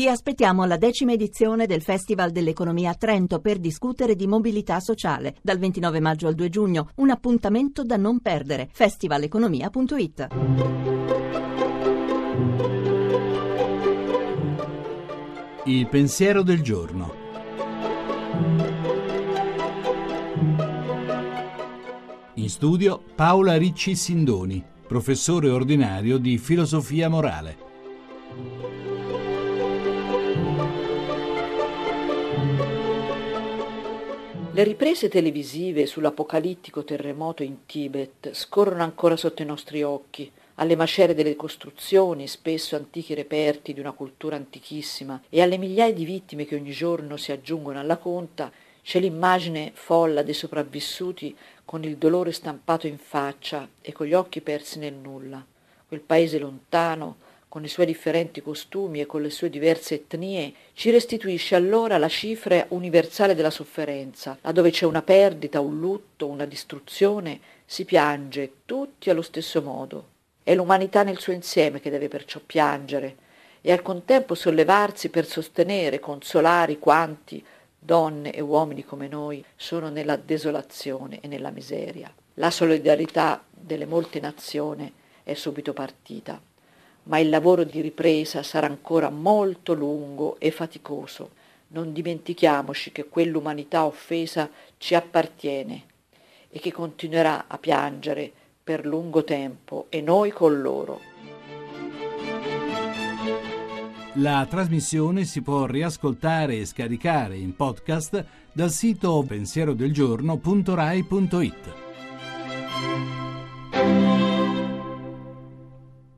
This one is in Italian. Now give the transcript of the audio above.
Ti aspettiamo alla decima edizione del Festival dell'Economia a Trento per discutere di mobilità sociale dal 29 maggio al 2 giugno. Un appuntamento da non perdere. festivaleconomia.it. Il pensiero del giorno. In studio Paola Ricci Sindoni, professore ordinario di filosofia morale. Le riprese televisive sull'apocalittico terremoto in Tibet scorrono ancora sotto i nostri occhi, alle macerie delle costruzioni, spesso antichi reperti di una cultura antichissima, e alle migliaia di vittime che ogni giorno si aggiungono alla conta, c'è l'immagine folla dei sopravvissuti con il dolore stampato in faccia e con gli occhi persi nel nulla. Quel paese lontano, con i suoi differenti costumi e con le sue diverse etnie, ci restituisce allora la cifra universale della sofferenza, laddove c'è una perdita, un lutto, una distruzione, si piange tutti allo stesso modo. È l'umanità nel suo insieme che deve perciò piangere e al contempo sollevarsi per sostenere, consolare quanti, donne e uomini come noi, sono nella desolazione e nella miseria. La solidarietà delle molte nazioni è subito partita ma il lavoro di ripresa sarà ancora molto lungo e faticoso. Non dimentichiamoci che quell'umanità offesa ci appartiene e che continuerà a piangere per lungo tempo e noi con loro. La trasmissione si può riascoltare e scaricare in podcast dal sito pensierodelgiorno.rai.it.